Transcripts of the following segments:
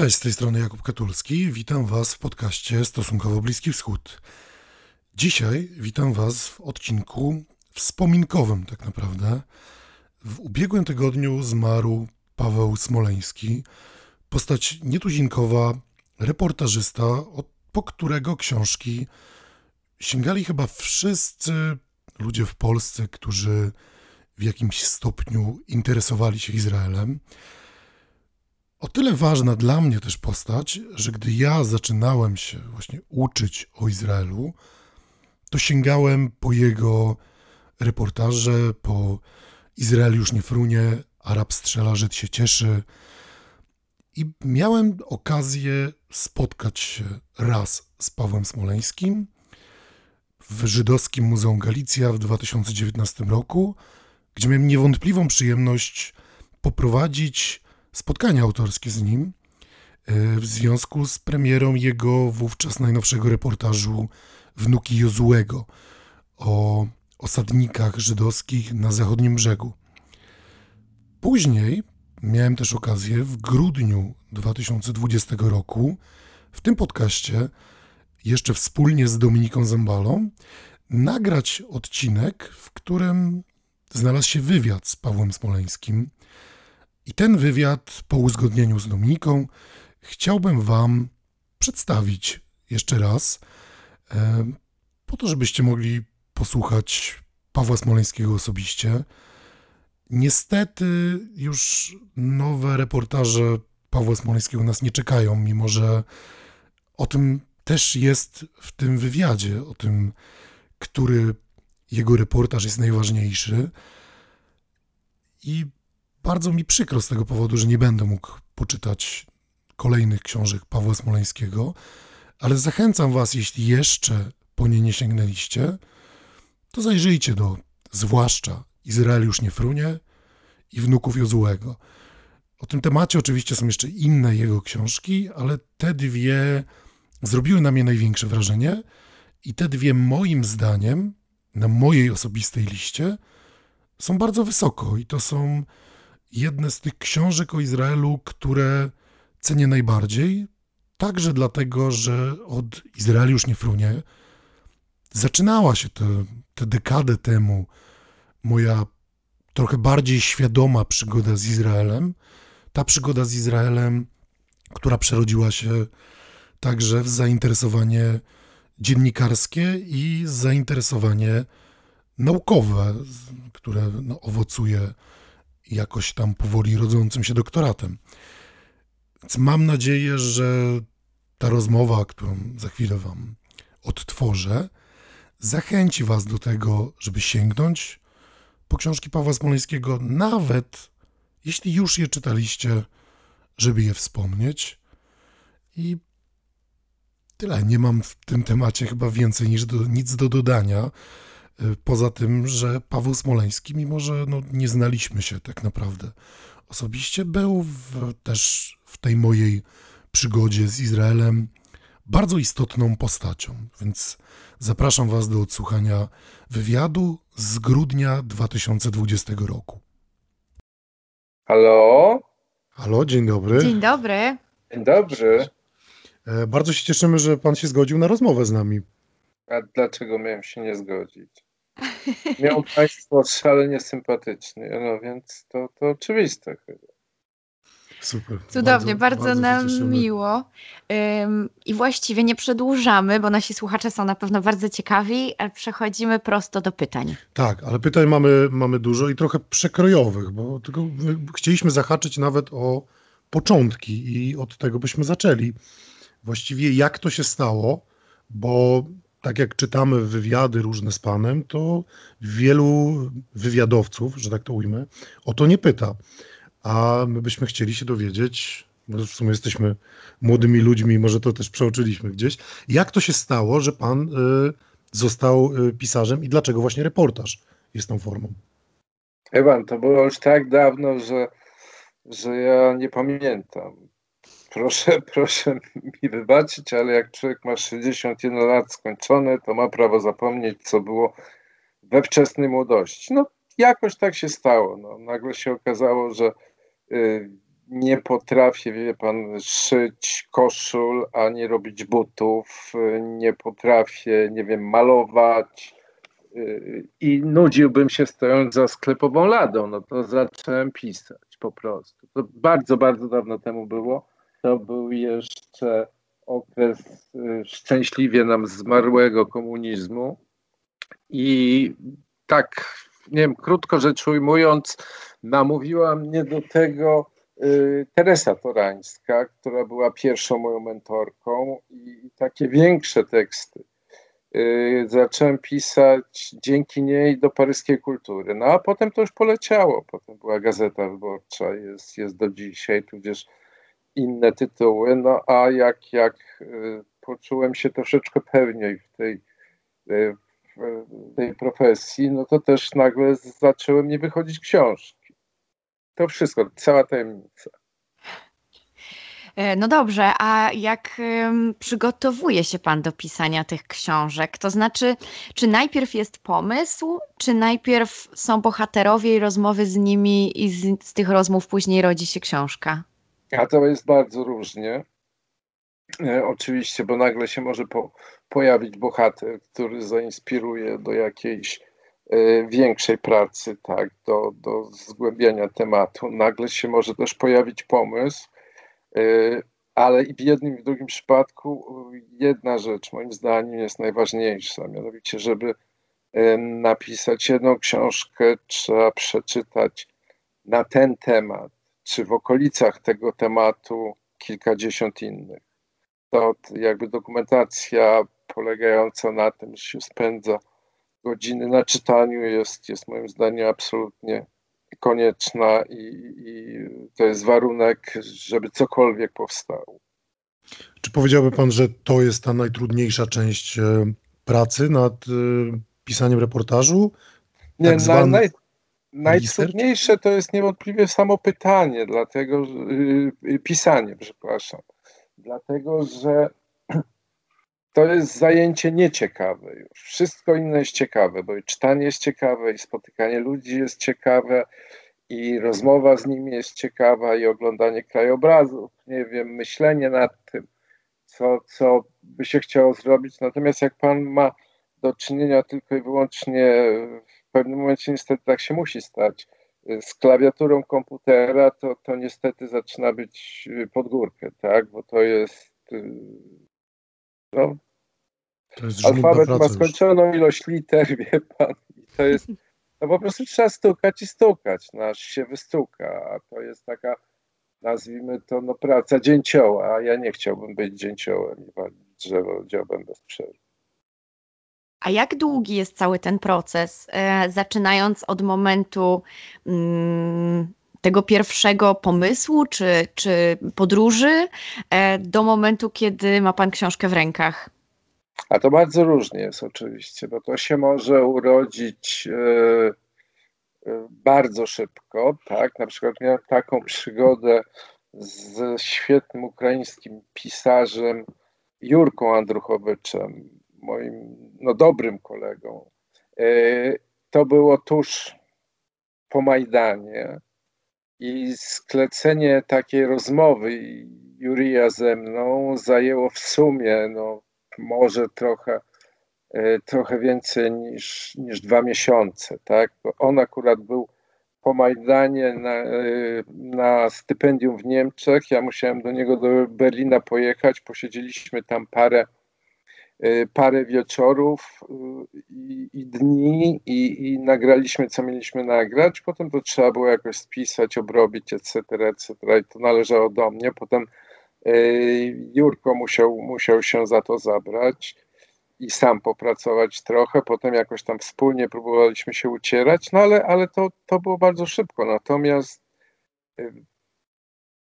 Cześć, z tej strony Jakub Katulski. Witam Was w podcaście Stosunkowo Bliski Wschód. Dzisiaj witam Was w odcinku wspominkowym, tak naprawdę. W ubiegłym tygodniu zmarł Paweł Smoleński, postać nietuzinkowa, reportażysta, po którego książki sięgali chyba wszyscy ludzie w Polsce, którzy w jakimś stopniu interesowali się Izraelem. O tyle ważna dla mnie też postać, że gdy ja zaczynałem się właśnie uczyć o Izraelu, to sięgałem po jego reportaże, po Izrael już nie frunie, Arab strzela, Żyd się cieszy. I miałem okazję spotkać się raz z Pawłem Smoleńskim w Żydowskim Muzeum Galicja w 2019 roku, gdzie miałem niewątpliwą przyjemność poprowadzić spotkanie autorskie z nim e, w związku z premierą jego wówczas najnowszego reportażu Wnuki Jozułego o osadnikach żydowskich na zachodnim brzegu. Później miałem też okazję w grudniu 2020 roku w tym podcaście, jeszcze wspólnie z Dominiką Zambalą, nagrać odcinek, w którym znalazł się wywiad z Pawłem Smoleńskim, i ten wywiad po uzgodnieniu z Dominiką chciałbym Wam przedstawić jeszcze raz, e, po to, żebyście mogli posłuchać Pawła Smoleńskiego osobiście. Niestety już nowe reportaże Pawła Smoleńskiego nas nie czekają, mimo że o tym też jest w tym wywiadzie, o tym, który jego reportaż jest najważniejszy. I bardzo mi przykro z tego powodu, że nie będę mógł poczytać kolejnych książek Pawła Smoleńskiego, ale zachęcam Was, jeśli jeszcze po nie nie sięgnęliście, to zajrzyjcie do zwłaszcza Izrael już nie frunie i wnuków Jozułego. O tym temacie oczywiście są jeszcze inne jego książki, ale te dwie zrobiły na mnie największe wrażenie i te dwie moim zdaniem na mojej osobistej liście są bardzo wysoko i to są jedne z tych książek o Izraelu, które cenię najbardziej, także dlatego, że od Izraelu już nie frunie zaczynała się te, te dekadę temu moja trochę bardziej świadoma przygoda z Izraelem. Ta przygoda z Izraelem, która przerodziła się także w zainteresowanie dziennikarskie i zainteresowanie naukowe, które no, owocuje jakoś tam powoli rodzącym się doktoratem. Więc mam nadzieję, że ta rozmowa, którą za chwilę Wam odtworzę, zachęci Was do tego, żeby sięgnąć po książki Pawła Smoleńskiego, nawet jeśli już je czytaliście, żeby je wspomnieć. I tyle. Nie mam w tym temacie chyba więcej niż do, nic do dodania. Poza tym, że Paweł Smoleński, mimo że no, nie znaliśmy się tak naprawdę osobiście, był w, też w tej mojej przygodzie z Izraelem bardzo istotną postacią. Więc zapraszam Was do odsłuchania wywiadu z grudnia 2020 roku. Halo? Halo, dzień dobry. Dzień dobry. Dzień dobry. E, bardzo się cieszymy, że Pan się zgodził na rozmowę z nami. A dlaczego miałem się nie zgodzić? Miał Państwo szalenie sympatyczny, no więc to, to oczywiste chyba. Super. Cudownie, bardzo, bardzo, nam miło. Ym, I właściwie nie przedłużamy, bo nasi słuchacze są na pewno bardzo ciekawi, ale przechodzimy prosto do pytań. Tak, ale pytań mamy, mamy dużo i trochę przekrojowych, bo tylko chcieliśmy zahaczyć nawet o początki i od tego byśmy zaczęli. Właściwie jak to się stało, bo tak jak czytamy wywiady różne z panem, to wielu wywiadowców, że tak to ujmę, o to nie pyta. A my byśmy chcieli się dowiedzieć, bo w sumie jesteśmy młodymi ludźmi, może to też przeoczyliśmy gdzieś, jak to się stało, że pan y, został y, pisarzem i dlaczego właśnie reportaż jest tą formą? Ewan, to było już tak dawno, że, że ja nie pamiętam. Proszę, proszę mi wybaczyć, ale jak człowiek ma 61 lat skończone, to ma prawo zapomnieć, co było we wczesnej młodości. No, jakoś tak się stało. No, nagle się okazało, że y, nie potrafię, wie pan, szyć koszul, ani robić butów, nie potrafię, nie wiem, malować y, i nudziłbym się stojąc za sklepową ladą, no to zacząłem pisać po prostu. To bardzo, bardzo dawno temu było. To był jeszcze okres y, szczęśliwie nam zmarłego komunizmu i tak, nie wiem, krótko rzecz ujmując, namówiła mnie do tego y, Teresa Torańska, która była pierwszą moją mentorką i takie większe teksty y, zacząłem pisać dzięki niej do paryskiej kultury. No a potem to już poleciało. Potem była Gazeta Wyborcza, jest, jest do dzisiaj, tudzież inne tytuły. No a jak, jak y, poczułem się troszeczkę pewniej w tej, w tej profesji, no to też nagle zaczęły mnie wychodzić książki. To wszystko, cała tajemnica. E, no dobrze, a jak przygotowuje się Pan do pisania tych książek? To znaczy, czy najpierw jest pomysł, czy najpierw są bohaterowie i rozmowy z nimi i z, z tych rozmów później rodzi się książka? A to jest bardzo różnie. E, oczywiście, bo nagle się może po, pojawić bohater, który zainspiruje do jakiejś e, większej pracy, tak, do, do zgłębiania tematu. Nagle się może też pojawić pomysł, e, ale i w jednym i w drugim przypadku jedna rzecz moim zdaniem jest najważniejsza, mianowicie, żeby napisać jedną książkę, trzeba przeczytać na ten temat, czy w okolicach tego tematu kilkadziesiąt innych to jakby dokumentacja polegająca na tym, że się spędza godziny na czytaniu jest, jest moim zdaniem absolutnie konieczna i, i to jest warunek, żeby cokolwiek powstało. Czy powiedziałby Pan, że to jest ta najtrudniejsza część e, pracy nad e, pisaniem reportażu? Nie, tak na, naj, najtrudniejsze to jest niewątpliwie samo pytanie, dlatego yy, pisanie, przepraszam dlatego że to jest zajęcie nieciekawe już. Wszystko inne jest ciekawe, bo i czytanie jest ciekawe, i spotykanie ludzi jest ciekawe, i rozmowa z nimi jest ciekawa, i oglądanie krajobrazów, nie wiem, myślenie nad tym, co, co by się chciało zrobić. Natomiast jak pan ma do czynienia tylko i wyłącznie, w pewnym momencie niestety tak się musi stać, z klawiaturą komputera, to, to niestety zaczyna być pod górkę, tak? Bo to jest. Y, no, to jest alfabet ma skończoną już. ilość liter, wie pan. I to jest. No po prostu trzeba stukać i stukać, no aż się wystuka. A to jest taka, nazwijmy to, no praca dzięcioła, a ja nie chciałbym być dzięciołem i drzewo dziobem bez przerwy. A jak długi jest cały ten proces, e, zaczynając od momentu mm, tego pierwszego pomysłu czy, czy podróży e, do momentu, kiedy ma Pan książkę w rękach? A to bardzo różnie jest oczywiście, bo to się może urodzić e, bardzo szybko, tak? Na przykład miałem taką przygodę z świetnym ukraińskim pisarzem Jurką Andruchowiczem, moim no, dobrym kolegą. E, to było tuż po Majdanie i sklecenie takiej rozmowy Jurija ze mną zajęło w sumie no, może trochę, e, trochę więcej niż, niż dwa miesiące. Tak? On akurat był po Majdanie na, e, na stypendium w Niemczech. Ja musiałem do niego do Berlina pojechać. Posiedzieliśmy tam parę parę wieczorów y, i, i dni i, i, nagraliśmy, co mieliśmy nagrać. Potem to trzeba było jakoś spisać, obrobić, etc., etc. I to należało do mnie. Potem y, Jurko musiał, musiał się za to zabrać i sam popracować trochę. Potem jakoś tam wspólnie próbowaliśmy się ucierać, no ale, ale to, to było bardzo szybko. Natomiast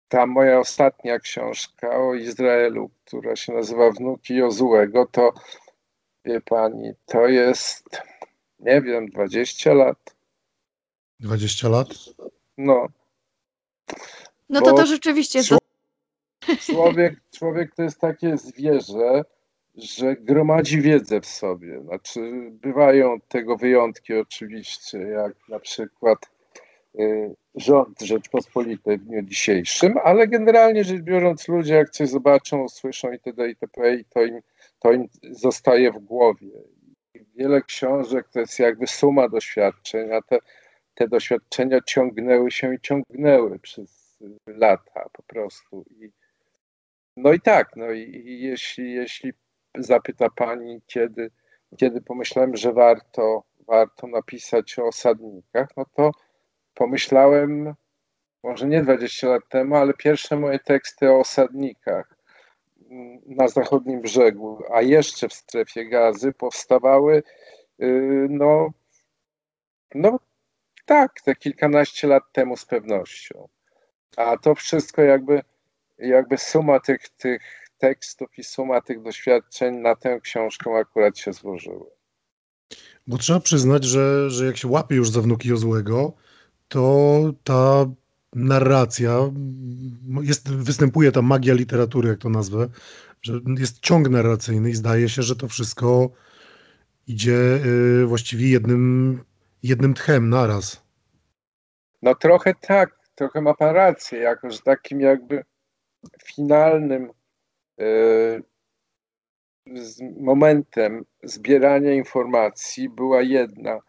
ta moja ostatnia książka o Izraelu, która się nazywa Wnuki Jozułego, to wie pani, to jest, nie wiem, 20 lat. 20 lat? No. No to to rzeczywiście jest. Człowiek, człowiek to jest takie zwierzę, że gromadzi wiedzę w sobie. Znaczy, bywają tego wyjątki oczywiście, jak na przykład rząd Rzeczpospolitej w dniu dzisiejszym, ale generalnie rzecz biorąc ludzie jak coś zobaczą, usłyszą itd. itp. i to im, to im zostaje w głowie. Wiele książek to jest jakby suma doświadczeń, a te, te doświadczenia ciągnęły się i ciągnęły przez lata po prostu. I, no i tak, no i, i jeśli, jeśli zapyta pani, kiedy, kiedy pomyślałem, że warto, warto napisać o osadnikach, no to pomyślałem, może nie 20 lat temu, ale pierwsze moje teksty o osadnikach na zachodnim brzegu, a jeszcze w strefie gazy powstawały, y, no, no tak, te kilkanaście lat temu z pewnością. A to wszystko jakby, jakby suma tych, tych tekstów i suma tych doświadczeń na tę książkę akurat się złożyły. Bo trzeba przyznać, że, że jak się łapie już za wnuki Jozłego, to ta narracja, jest, występuje ta magia literatury, jak to nazwę, że jest ciąg narracyjny i zdaje się, że to wszystko idzie y, właściwie jednym, jednym tchem naraz. No trochę tak, trochę ma pan rację, jako że takim jakby finalnym y, momentem zbierania informacji była jedna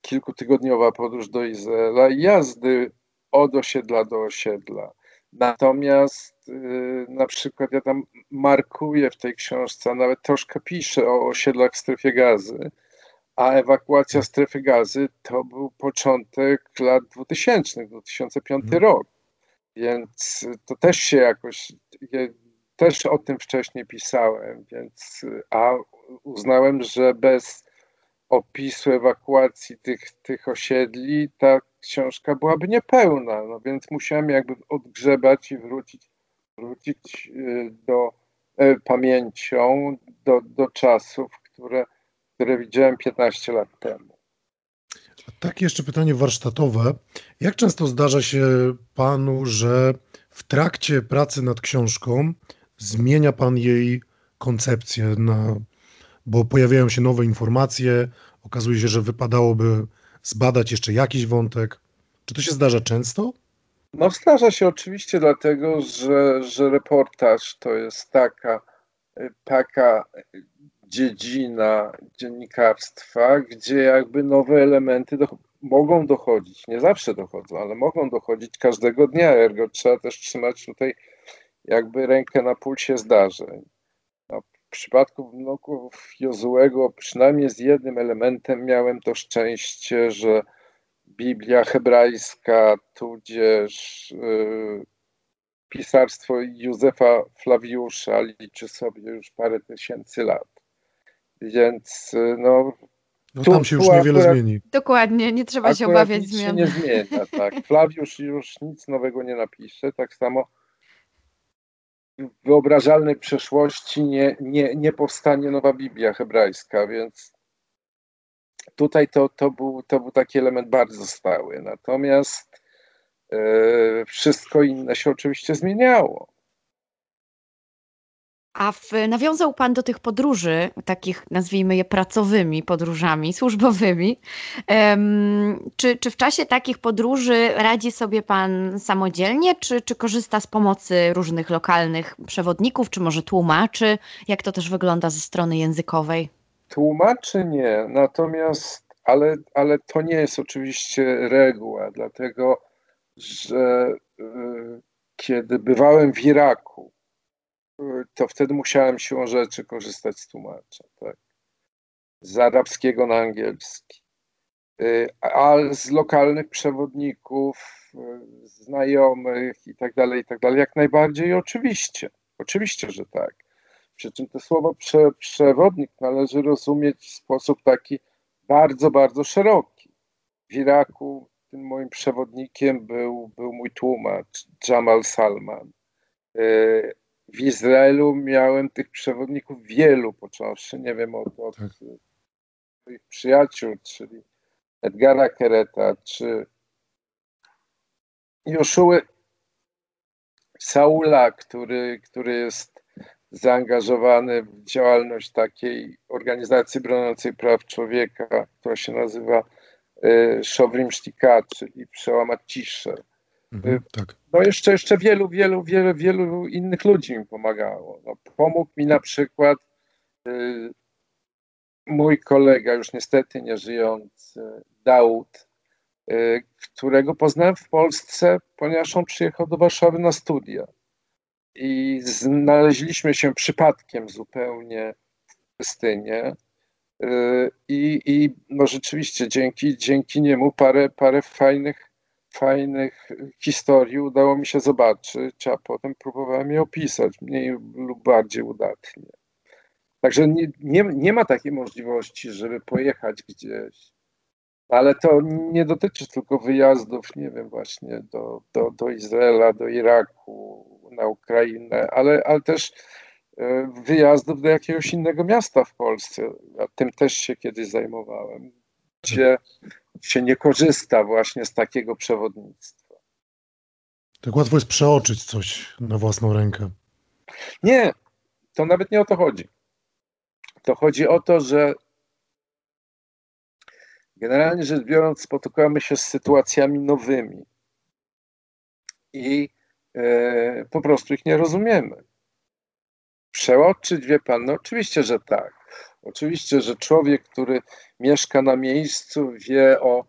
kilkutygodniowa podróż do Izraela i jazdy od osiedla do osiedla. Natomiast y, na przykład ja tam markuję w tej książce, a nawet troszkę piszę o osiedlach w strefie gazy, a ewakuacja strefy gazy to był początek lat 2000, 2005 hmm. rok. Więc to też się jakoś, też o tym wcześniej pisałem, więc, a uznałem, że bez opisu ewakuacji tych, tych osiedli ta książka byłaby niepełna, no więc musiałem jakby odgrzebać i wrócić, wrócić y, do e, pamięcią do, do czasów, które, które widziałem 15 lat temu. Takie jeszcze pytanie warsztatowe. Jak często zdarza się panu, że w trakcie pracy nad książką zmienia pan jej koncepcję, na, bo pojawiają się nowe informacje, okazuje się, że wypadałoby zbadać jeszcze jakiś wątek. Czy to się zdarza często? No zdarza się oczywiście dlatego, że, że reportaż to jest taka, taka dziedzina dziennikarstwa, gdzie jakby nowe elementy do, mogą dochodzić. Nie zawsze dochodzą, ale mogą dochodzić każdego dnia, ergo trzeba też trzymać tutaj jakby rękę na pulsie zdarzeń. W przypadku wnuków Jozułego przynajmniej z jednym elementem miałem to szczęście, że Biblia hebrajska, tudzież yy, pisarstwo Józefa Flawiusza liczy sobie już parę tysięcy lat. Więc y, no. No tu, tam się już niewiele akurat, zmieni. Dokładnie, nie trzeba się obawiać nic zmian. się nie zmienia, tak. Flawiusz już nic nowego nie napisze, tak samo wyobrażalnej przeszłości nie, nie, nie powstanie nowa Biblia hebrajska, więc tutaj to, to, był, to był taki element bardzo stały. Natomiast e, wszystko inne się oczywiście zmieniało. A w, nawiązał Pan do tych podróży, takich nazwijmy je pracowymi podróżami, służbowymi. Um, czy, czy w czasie takich podróży radzi sobie Pan samodzielnie, czy, czy korzysta z pomocy różnych lokalnych przewodników, czy może tłumaczy? Jak to też wygląda ze strony językowej? Tłumaczy nie, natomiast, ale, ale to nie jest oczywiście reguła, dlatego że y, kiedy bywałem w Iraku, to wtedy musiałem siłą rzeczy korzystać z tłumacza, tak. Z arabskiego na angielski. Y, a z lokalnych przewodników, y, znajomych i tak dalej, i tak dalej, jak najbardziej oczywiście. Oczywiście, że tak. Przy czym to słowo prze, przewodnik należy rozumieć w sposób taki bardzo, bardzo szeroki. W Iraku tym moim przewodnikiem był, był mój tłumacz Jamal Salman. Y, w Izraelu miałem tych przewodników wielu, począwszy, nie wiem, od, od tak. przyjaciół, czyli Edgara Kereta, czy Joszuły Saula, który, który jest zaangażowany w działalność takiej organizacji broniącej praw człowieka, która się nazywa Szowrim Sztika, czyli przełamać ciszę. Mhm, tak. No jeszcze, jeszcze wielu, wielu, wielu, wielu innych ludzi mi pomagało. No, pomógł mi na przykład y, mój kolega, już niestety nie żyjący, Daud, y, którego poznałem w Polsce, ponieważ on przyjechał do Warszawy na studia. I znaleźliśmy się przypadkiem zupełnie w Krystynie. Y, I, i no rzeczywiście dzięki, dzięki niemu parę, parę fajnych fajnych historii udało mi się zobaczyć, a potem próbowałem je opisać mniej lub bardziej udatnie. Także nie, nie, nie ma takiej możliwości, żeby pojechać gdzieś. Ale to nie dotyczy tylko wyjazdów, nie wiem, właśnie do, do, do Izraela, do Iraku, na Ukrainę, ale, ale też e, wyjazdów do jakiegoś innego miasta w Polsce. Ja tym też się kiedyś zajmowałem, gdzie się nie korzysta właśnie z takiego przewodnictwa. Tak łatwo jest przeoczyć coś na własną rękę. Nie, to nawet nie o to chodzi. To chodzi o to, że generalnie rzecz biorąc, spotykamy się z sytuacjami nowymi i e, po prostu ich nie rozumiemy. Przeoczyć, wie pan, no oczywiście, że tak. Oczywiście, że człowiek, który mieszka na miejscu, wie o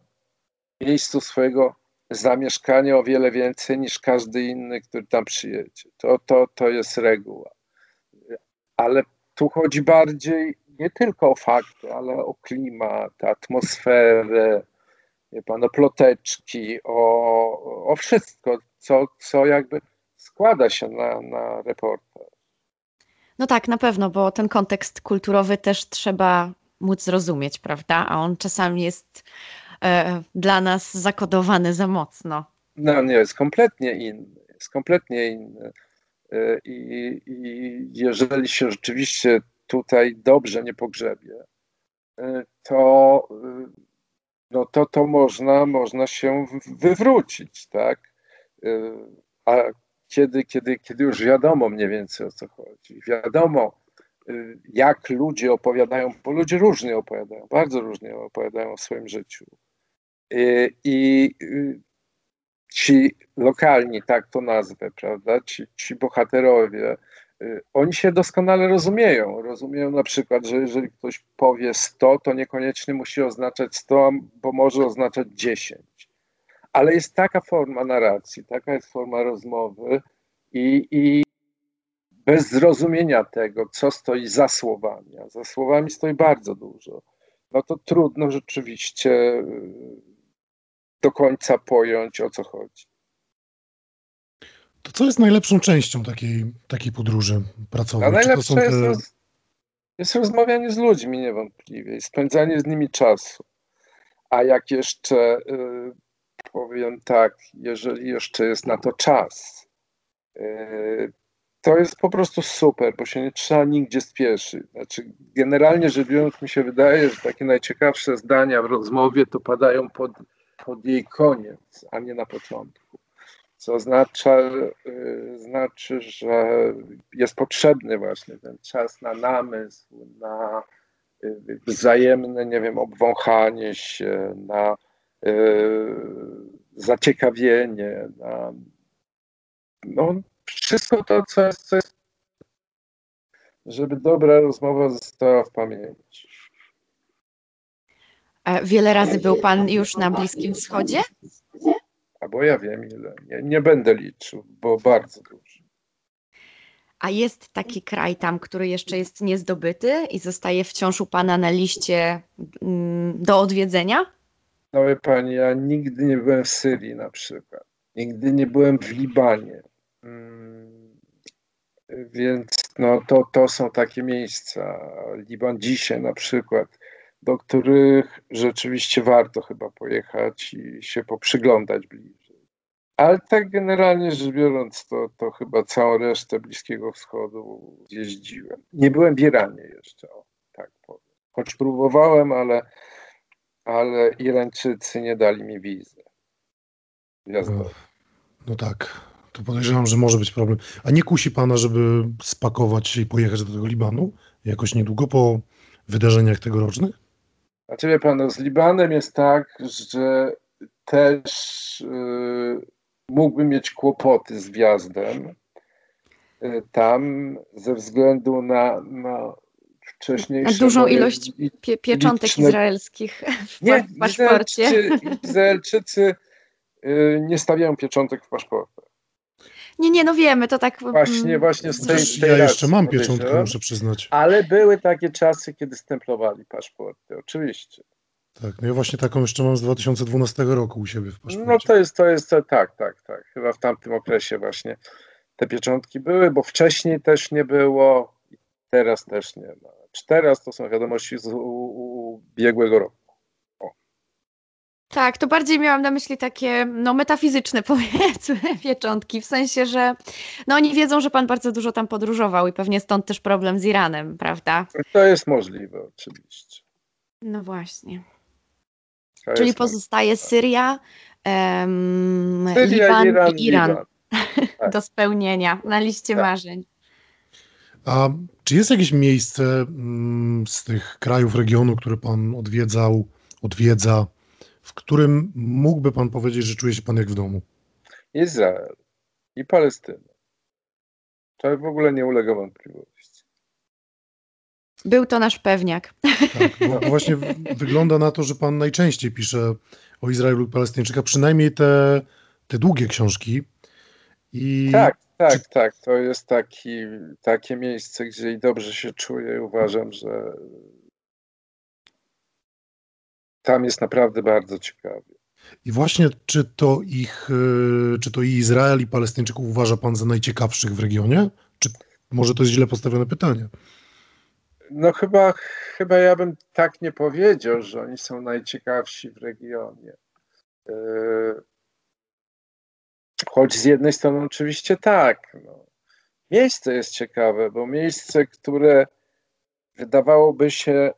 miejscu swojego zamieszkania o wiele więcej niż każdy inny, który tam przyjedzie. To, to, to jest reguła. Ale tu chodzi bardziej nie tylko o fakty, ale o klimat, atmosferę, wie pan, o ploteczki, o, o wszystko, co, co jakby składa się na, na reportaż. No tak, na pewno, bo ten kontekst kulturowy też trzeba móc zrozumieć, prawda? A on czasami jest e, dla nas zakodowany za mocno. No nie, jest kompletnie inny. Jest kompletnie inny. E, I, I jeżeli się rzeczywiście tutaj dobrze nie pogrzebie, e, to, e, no to, to można, można się wywrócić, tak? A kiedy, kiedy, kiedy już wiadomo mniej więcej o co chodzi, wiadomo jak ludzie opowiadają, bo ludzie różnie opowiadają, bardzo różnie opowiadają o swoim życiu. Y, I y, ci lokalni, tak to nazwę, prawda, ci, ci bohaterowie, oni się doskonale rozumieją. Rozumieją na przykład, że jeżeli ktoś powie 100, to niekoniecznie musi oznaczać 100, bo może oznaczać 10 ale jest taka forma narracji, taka jest forma rozmowy i, i bez zrozumienia tego, co stoi za słowami, a za słowami stoi bardzo dużo, no to trudno rzeczywiście y, do końca pojąć, o co chodzi. To co jest najlepszą częścią takiej, takiej podróży pracowej? A najlepsze te... jest, roz... jest rozmawianie z ludźmi niewątpliwie i spędzanie z nimi czasu. A jak jeszcze y, powiem tak, jeżeli jeszcze jest na to czas, e, to jest po prostu super, bo się nie trzeba nigdzie spieszyć. Znaczy, generalnie rzecz biorąc, mi się wydaje, że takie najciekawsze zdania w rozmowie to padają pod, pod jej koniec, a nie na początku. Co oznacza, yy, znaczy, że jest potrzebny właśnie ten czas na namysł, na yy, wzajemne, nie wiem, obwąchanie się, na E, zaciekawienie, na no, wszystko to, co jest, co jest, żeby dobra rozmowa została w pamięci. A wiele razy był Pan już na Bliskim Wschodzie? A bo ja wiem ile. Nie, nie będę liczył, bo bardzo dużo. A jest taki kraj tam, który jeszcze jest niezdobyty i zostaje wciąż u Pana na liście mm, do odwiedzenia? No wie pani, ja nigdy nie byłem w Syrii na przykład. Nigdy nie byłem w Libanie. Mm, więc no, to, to są takie miejsca. Liban dzisiaj na przykład, do których rzeczywiście warto chyba pojechać i się poprzyglądać bliżej. Ale tak generalnie rzecz biorąc, to, to chyba całą resztę Bliskiego Wschodu jeździłem. Nie byłem w Iranie jeszcze, o, tak powiem. Choć próbowałem, ale ale Irańczycy nie dali mi wizy. No, no tak, to podejrzewam, że może być problem. A nie kusi pana, żeby spakować się i pojechać do tego Libanu jakoś niedługo po wydarzeniach tegorocznych? Znaczy wie pan, no, z Libanem jest tak, że też yy, mógłbym mieć kłopoty z wjazdem yy, tam ze względu na, na wcześniejsze... Dużą ilość pie pieczątek liczne... izraelskich w nie, paszporcie. Izraelczycy, Izraelczycy yy, nie stawiają pieczątek w paszportach. Nie, nie, no wiemy, to tak... Właśnie, mm, właśnie z tej, tej Ja jeszcze mam pieczątkę, muszę przyznać. Ale były takie czasy, kiedy stemplowali paszporty, oczywiście. Tak, no ja właśnie taką jeszcze mam z 2012 roku u siebie w paszporcie. No to jest, to jest, tak, tak, tak. Chyba w tamtym okresie właśnie te pieczątki były, bo wcześniej też nie było, teraz też nie ma. Teraz to są wiadomości z ubiegłego roku. Tak, to bardziej miałam na myśli takie no, metafizyczne powiedzmy pieczątki, w sensie, że no, oni wiedzą, że pan bardzo dużo tam podróżował i pewnie stąd też problem z Iranem, prawda? To jest możliwe oczywiście. No właśnie. To Czyli pozostaje możliwe. Syria, um, Syria Liban Iran, i Iran, Liban. Tak. do spełnienia na liście tak. marzeń. A czy jest jakieś miejsce mm, z tych krajów regionu, które pan odwiedzał, odwiedza, w którym mógłby pan powiedzieć, że czuje się pan jak w domu? Izrael i Palestyna. To w ogóle nie ulega wątpliwości. Był to nasz pewniak. Tak, bo właśnie wygląda na to, że pan najczęściej pisze o Izraelu i Palestyńczykach, przynajmniej te, te długie książki. I tak, tak, czy... tak. To jest taki, takie miejsce, gdzie i dobrze się czuję. Uważam, że tam jest naprawdę bardzo ciekawie. I właśnie, czy to ich, y, czy to i Izrael i Palestyńczyków uważa pan za najciekawszych w regionie? Czy może to jest źle postawione pytanie? No chyba, chyba ja bym tak nie powiedział, że oni są najciekawsi w regionie. Y, choć z jednej strony oczywiście tak. No. Miejsce jest ciekawe, bo miejsce, które wydawałoby się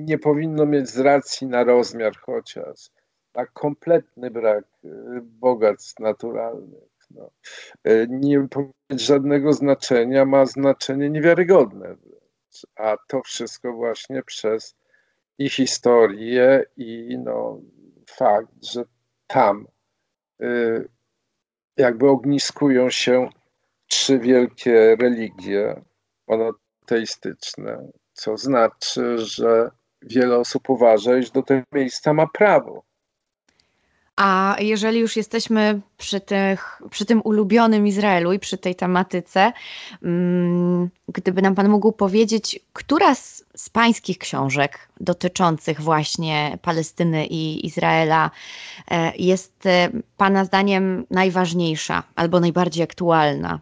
nie powinno mieć z racji na rozmiar chociaż, na kompletny brak y, bogactw naturalnych. No. Y, nie mieć żadnego znaczenia, ma znaczenie niewiarygodne. A to wszystko właśnie przez i historię, i no, fakt, że tam y, jakby ogniskują się trzy wielkie religie monoteistyczne, co znaczy, że wiele osób uważa, iż do tego miejsca ma prawo. A jeżeli już jesteśmy przy, tych, przy tym ulubionym Izraelu i przy tej tematyce, mm, gdyby nam Pan mógł powiedzieć, która z, z Pańskich książek dotyczących właśnie Palestyny i Izraela e, jest e, Pana zdaniem najważniejsza albo najbardziej aktualna?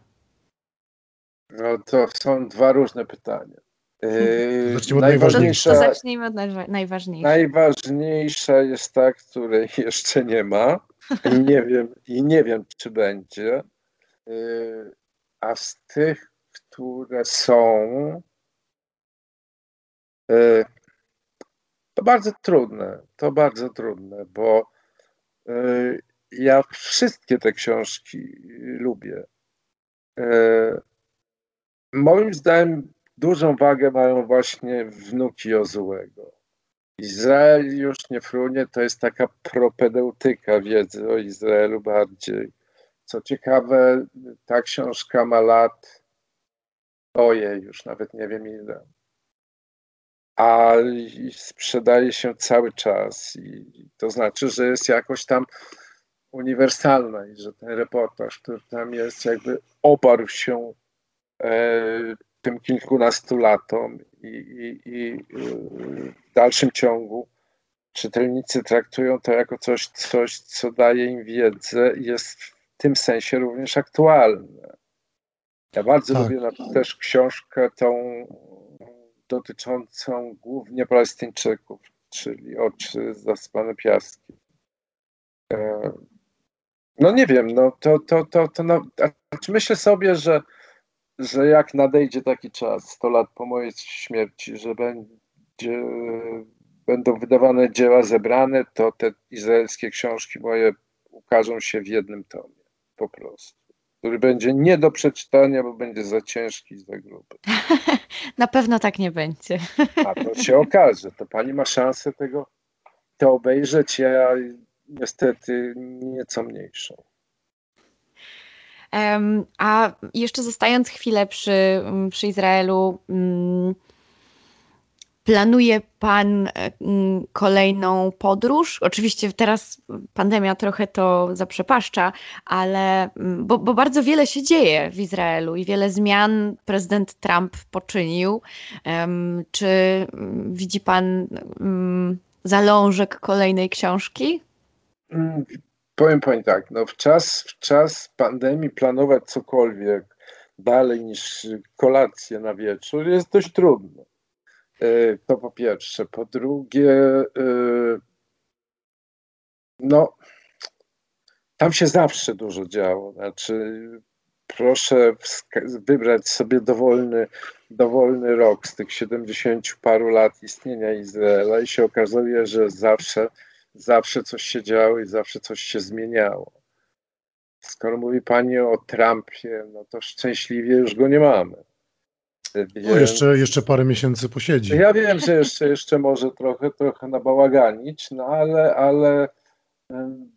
No to są dwa różne pytania. Yy, Zacznijmy od najważniejsza. Zacznijmy od najważniejsza. Najważniejsza jest ta, której jeszcze nie ma. I nie wiem, i nie wiem czy będzie. Yy, a z tych, które są, yy, to bardzo trudne. To bardzo trudne, bo ja wszystkie te książki lubię. Moim zdaniem Dużą wagę mają właśnie wnuki Jozułego. Izrael już nie frunie, to jest taka propedeutyka wiedzy o Izraelu bardziej. Co ciekawe, ta książka ma lat, ojej, już nawet nie wiem ile. A sprzedaje się cały czas. I to znaczy, że jest jakoś tam uniwersalna i że ten reportaż, który tam jest, jakby oparł się e, tym kilkunastu latom i, i, i w dalszym ciągu czytelnicy traktują to jako coś, coś, co daje im wiedzę i jest w tym sensie również aktualne. Ja bardzo tak. lubię też książkę tą dotyczącą głównie Palestyńczyków, czyli Oczy zaspane piaskiem. E, no nie wiem, no to, to, to, to no, myślę sobie, że że jak nadejdzie taki czas, 100 lat po mojej śmierci, że będzie, będą wydawane dzieła zebrane, to te izraelskie książki moje ukażą się w jednym tomie, po prostu. który będzie nie do przeczytania, bo będzie za ciężki i za gruby. Na pewno tak nie będzie. A to się okaże. To pani ma szansę tego to obejrzeć, ja niestety nieco mniejszą. A jeszcze zostając chwilę przy, mm, przy Izraelu, mm, planuje Pan e, mm, kolejną podróż? Oczywiście teraz pandemia trochę to zaprzepaszcza, ale bo, bo, bardzo wiele się dzieje w Izraelu i wiele zmian prezydent Trump poczynił. Czy widzi Pan zalążek kolejnej książki? Powiem Pani tak, no w, czas, w czas pandemii planować cokolwiek dalej niż kolację na wieczór jest dość trudno. E, to po pierwsze. Po drugie, e, no, tam się zawsze dużo działo. Znaczy, proszę wybrać sobie dowolny, dowolny rok z tych 70 paru lat istnienia Izraela i się okazuje, że zawsze zawsze coś się działo i zawsze coś się zmieniało. Skoro mówi Pani o Trumpie, no to szczęśliwie już go nie mamy. Więc... No jeszcze, jeszcze parę miesięcy posiedzi. Ja wiem, że jeszcze, jeszcze może trochę, trochę nabałaganić, no ale, ale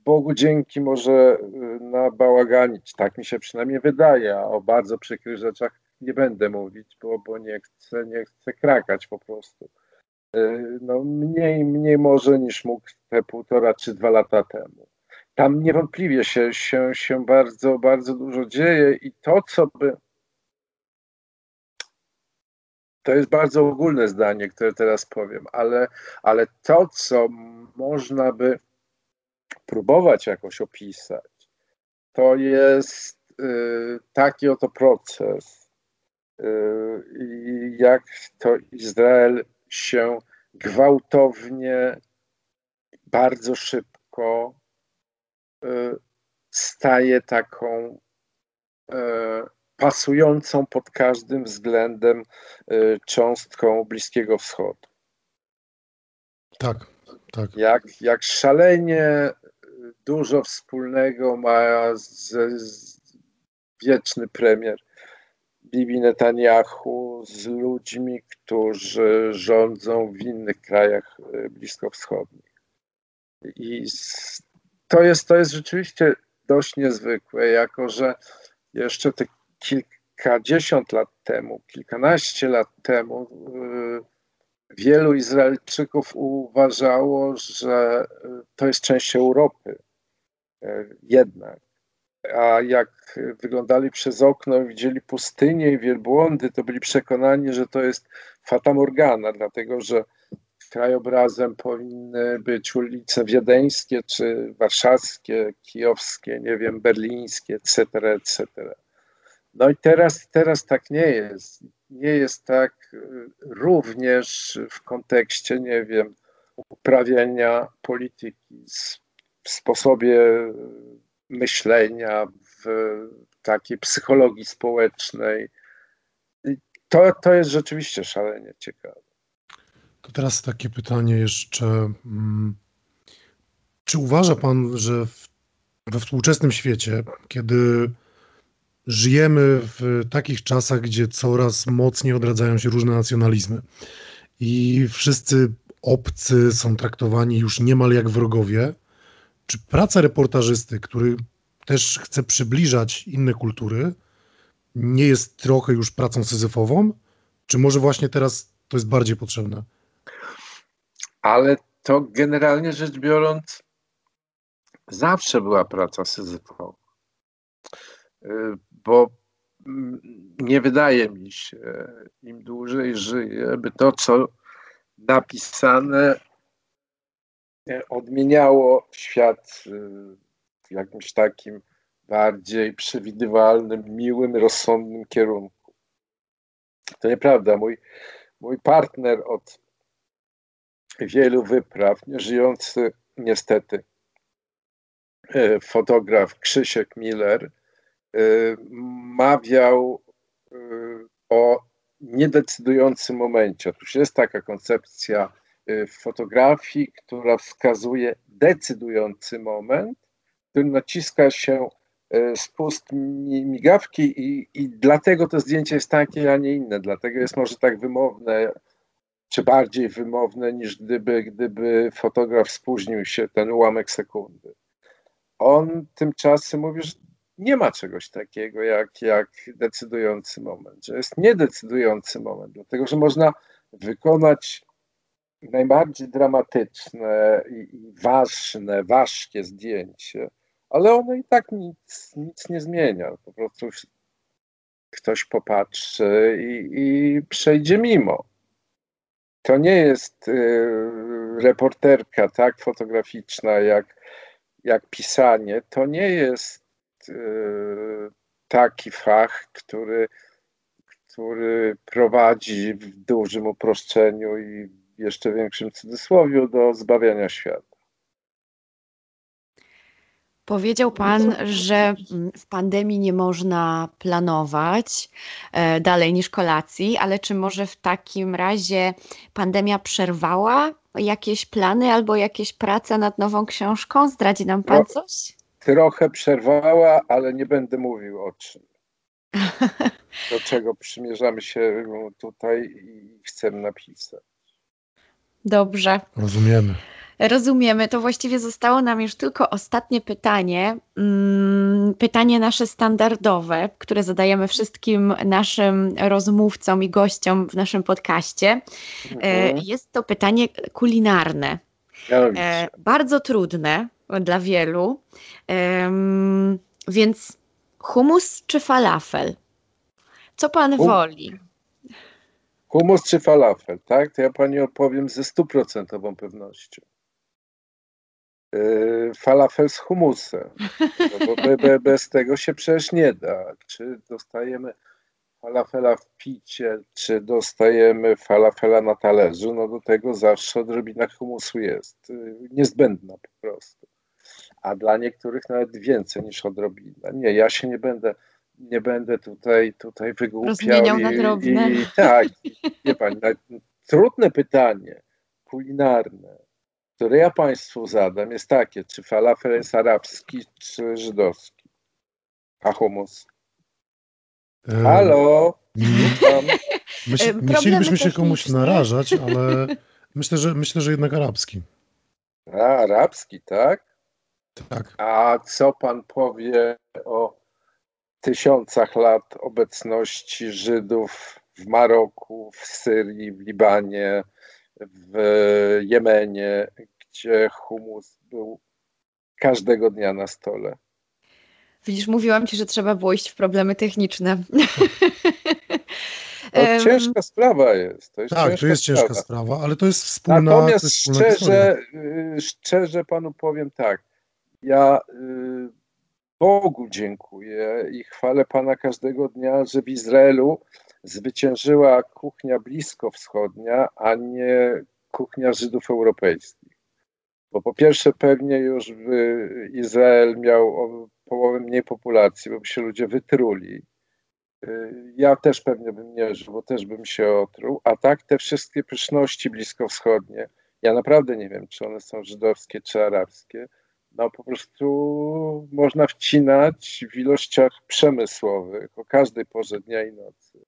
Bogu dzięki może y, nabałaganić. Tak mi się przynajmniej wydaje, a o bardzo przykrych rzeczach nie będę mówić, bo, bo nie, chcę, nie chcę krakać po prostu. Y, no mniej, mniej może niż mógł te półtora czy dwa lata temu. Tam niewątpliwie się, się, się bardzo, bardzo dużo dzieje i to, co by. To jest bardzo ogólne zdanie, które teraz powiem, ale, ale to, co można by próbować jakoś opisać, to jest y, taki oto proces, y, jak to Izrael się gwałtownie, bardzo szybko y, staje taką y, pasującą pod każdym względem y, cząstką Bliskiego Wschodu. Tak, tak. Jak, jak szalenie dużo wspólnego ma z, z wieczny premier Bibi Netanyahu z ludźmi, którzy rządzą w innych krajach e, bliskowschodnich. I to jest, to jest rzeczywiście dość niezwykłe, jako że jeszcze te kilkadziesiąt lat temu, kilkanaście lat temu, e, wielu Izraelczyków uważało, że e, to jest część Europy. Jednak a jak wyglądali przez okno i widzieli pustynię i wielbłądy, to byli przekonani, że to jest Fata Morgana, dlatego że krajobrazem powinny być ulice wiedeńskie, czy warszawskie, kijowskie, nie wiem, berlińskie, etc., etc. No i teraz, teraz tak nie jest. Nie jest tak również w kontekście, nie wiem, uprawiania polityki, w sposobie myślenia, w takiej psychologii społecznej. To, to jest rzeczywiście szalenie ciekawe. To teraz takie pytanie jeszcze. Mm, czy uważa Pan, że w, we współczesnym świecie, kiedy żyjemy w takich czasach, gdzie coraz mocniej odradzają się różne nacjonalizmy i wszyscy obcy są traktowani już niemal jak wrogowie, czy praca reportażysty, który też chce przybliżać inne kultury, nie jest trochę już pracą syzyfową? Czy może właśnie teraz to jest bardziej potrzebne? Ale to generalnie rzecz biorąc, zawsze była praca syzyfowa. Y, bo mm, nie wydaje mi się, im dłużej żyję, by to, co napisane odmieniało świat w jakimś takim bardziej przewidywalnym, miłym, rozsądnym kierunku. To nieprawda. Mój, mój partner od wielu wypraw, żyjący niestety y, fotograf Krzysiek Miller, mawiał o niedecydującym momencie. Otóż jest taka koncepcja w fotografii, która wskazuje decydujący moment, w którym naciska się e, spust migawki i, i dlatego to zdjęcie jest takie, a nie inne. Dlatego jest może tak wymowne, czy bardziej wymowne niż gdyby, gdyby fotograf spóźnił się ten ułamek sekundy. On tymczasem mówi, że nie ma czegoś takiego jak, jak decydujący moment, że jest niedecydujący moment, dlatego że można wykonać najbardziej dramatyczne i, ważne, ważkie zdjęcie, ale ono i tak nic, nic nie zmienia. Po prostu ktoś popatrzy i, i przejdzie mimo. To nie jest y, reporterka tak fotograficzna jak, jak pisanie. To nie jest y, taki fach, który, który prowadzi w dużym uproszczeniu i jeszcze większym cudzysłowie do zbawiania świata. Powiedział Pan, że w pandemii nie można planować e, dalej niż kolacji, ale czy może w takim razie pandemia przerwała jakieś plany albo jakieś prace nad nową książką? Zdradzi nam Pan coś? Trochę przerwała, ale nie będę mówił o czym. Do czego przymierzamy się tutaj i chcemy napisać. Dobrze. Rozumiemy. Rozumiemy. To właściwie zostało nam już tylko ostatnie pytanie. Mm, pytanie nasze standardowe, które zadajemy wszystkim naszym rozmówcom i gościom w naszym podcaście. E, mhm. Jest to pytanie kulinarne. E, bardzo trudne dla wielu. Więc humus czy falafel? Co pan woli? Humus czy falafel, tak? To ja pani opowiem ze stuprocentową pewnością. Yy, falafel z humusem, no bo be, be, bez tego się przecież nie da. Czy dostajemy falafela w picie, czy dostajemy falafela na talerzu, no do tego zawsze odrobina humusu jest yy, niezbędna po prostu. A dla niektórych nawet więcej niż odrobina. Nie, ja się nie będę, nie będę tutaj, tutaj wygłupiał. i, na drobne. I, tak, wie pani, trudne pytanie kulinarne które ja Państwu zadam, jest takie, czy falafel jest arabski, czy żydowski? A humus? Halo? Myśl, nie chcielibyśmy się komuś narażać, ale myślę, że myślę, że jednak arabski. A, arabski, tak? Tak. A co pan powie o tysiącach lat obecności Żydów w Maroku, w Syrii, w Libanie, w Jemenie, gdzie humus był każdego dnia na stole. Widzisz, mówiłam ci, że trzeba było iść w problemy techniczne. No, ciężka sprawa jest. To jest tak, to jest ciężka sprawa. sprawa, ale to jest wspólna Natomiast jest szczerze, y, szczerze panu powiem tak. Ja y, Bogu dziękuję i chwalę Pana każdego dnia, że w Izraelu zwyciężyła kuchnia bliskowschodnia, a nie kuchnia Żydów europejskich. Bo po pierwsze pewnie już Izrael miał połowę mniej populacji, bo by się ludzie wytruli. Ja też pewnie bym nie żył, bo też bym się otruł. A tak te wszystkie pyszności bliskowschodnie, ja naprawdę nie wiem, czy one są żydowskie, czy arabskie, no po prostu można wcinać w ilościach przemysłowych o każdej porze dnia i nocy.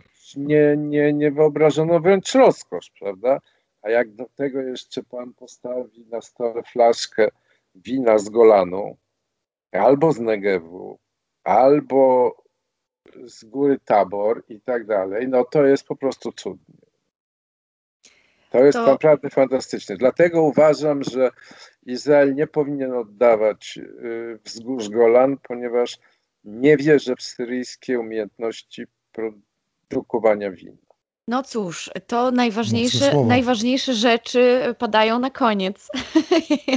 Tak. Nie, nie, nie wyobrażono wręcz rozkosz, prawda? A jak do tego jeszcze pan postawi na stole flaszkę wina z Golanu, albo z Negewu, albo z góry Tabor i tak dalej, no to jest po prostu cudnie. To jest to... naprawdę fantastyczne. Dlatego uważam, że Izrael nie powinien oddawać y, wzgórz Golan, ponieważ nie wierzę w syryjskie umiejętności produkowania wina. No cóż, to najważniejsze, najważniejsze rzeczy padają na koniec.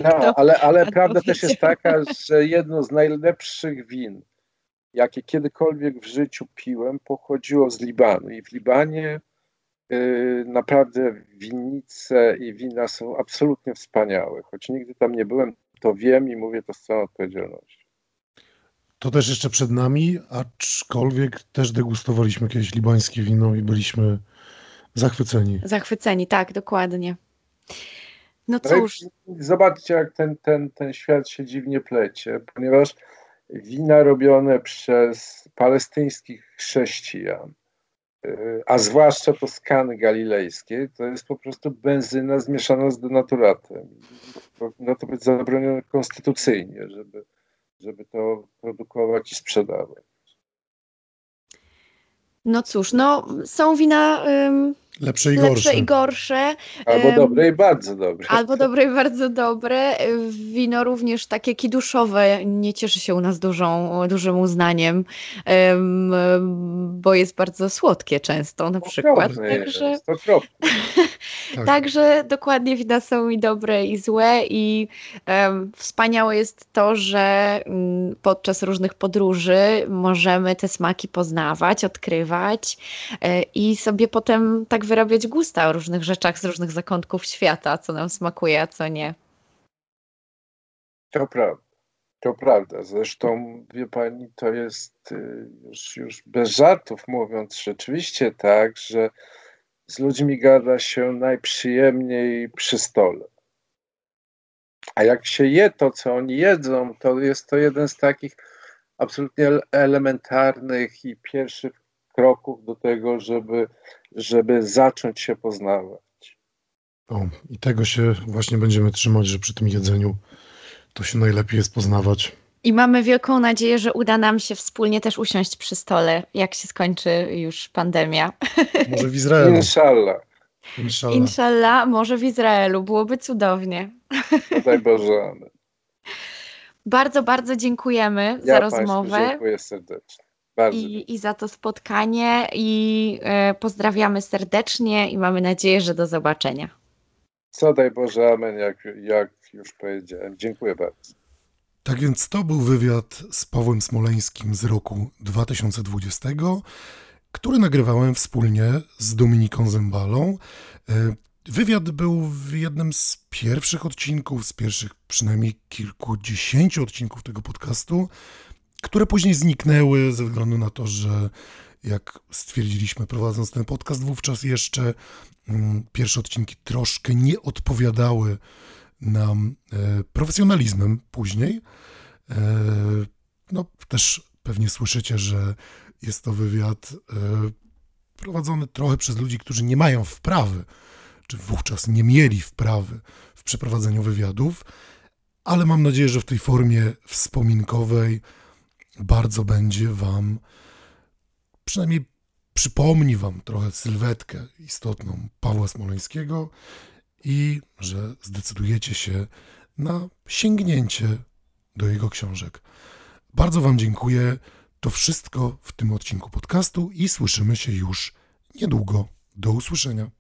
No, ale, ale prawda też jest taka, że jedno z najlepszych win, jakie kiedykolwiek w życiu piłem, pochodziło z Libanu. I w Libanie naprawdę winnice i wina są absolutnie wspaniałe. Choć nigdy tam nie byłem, to wiem i mówię to z całą odpowiedzialnością. To też jeszcze przed nami, aczkolwiek też degustowaliśmy kiedyś libańskie wino i byliśmy zachwyceni. Zachwyceni, tak, dokładnie. No cóż. Zobaczcie, jak ten, ten, ten świat się dziwnie plecie, ponieważ wina robione przez palestyńskich chrześcijan, y, a zwłaszcza Toskany galilejskiej, to jest po prostu benzyna zmieszana z denaturatem. Powinno to być zabronione konstytucyjnie, żeby, żeby to produkować i sprzedawać. No cóż, no są wina Lepsze i gorsze. Lepsze i gorsze. Albo dobre i bardzo dobre. Albo dobre i bardzo dobre. Wino również takie kiduszowe nie cieszy się u nas dużą, dużym uznaniem, bo jest bardzo słodkie często na przykład. Także, jest, tak. Także dokładnie wina są i dobre i złe i wspaniałe jest to, że um, podczas różnych podróży możemy te smaki poznawać, odkrywać e, i sobie potem tak wyrabiać gusta o różnych rzeczach z różnych zakątków świata, co nam smakuje, a co nie. To prawda. To prawda. Zresztą, wie pani, to jest y, już, już bez żartów mówiąc, rzeczywiście tak, że z ludźmi gada się najprzyjemniej przy stole. A jak się je to, co oni jedzą, to jest to jeden z takich absolutnie elementarnych i pierwszych kroków do tego, żeby, żeby zacząć się poznawać. O, i tego się właśnie będziemy trzymać, że przy tym jedzeniu to się najlepiej jest poznawać. I mamy wielką nadzieję, że uda nam się wspólnie też usiąść przy stole, jak się skończy już pandemia. Może w Izraelu. Inshallah. Inshallah. Inshallah, może w Izraelu. Byłoby cudownie. Daj Boże. Bardzo, bardzo dziękujemy ja za rozmowę. Dziękuję serdecznie. I, I, za to spotkanie i e, pozdrawiamy serdecznie i mamy nadzieję, że do zobaczenia. Co daj Boże, amen, jak, jak już powiedziałem. Dziękuję bardzo. Tak więc to był wywiad z Pawłem Smoleńskim z roku 2020, który nagrywałem wspólnie z Dominiką Zembalą. E, wywiad był w jednym z pierwszych odcinków, z pierwszych przynajmniej kilkudziesięciu odcinków tego podcastu które później zniknęły ze względu na to, że jak stwierdziliśmy prowadząc ten podcast, wówczas jeszcze mm, pierwsze odcinki troszkę nie odpowiadały nam e, profesjonalizmem później. E, no, też pewnie słyszycie, że jest to wywiad e, prowadzony trochę przez ludzi, którzy nie mają wprawy, czy wówczas nie mieli wprawy w przeprowadzeniu wywiadów, ale mam nadzieję, że w tej formie wspominkowej bardzo będzie Wam, przynajmniej przypomni Wam trochę sylwetkę istotną Pawła Smoleńskiego i że zdecydujecie się na sięgnięcie do jego książek. Bardzo Wam dziękuję. To wszystko w tym odcinku podcastu i słyszymy się już niedługo. Do usłyszenia.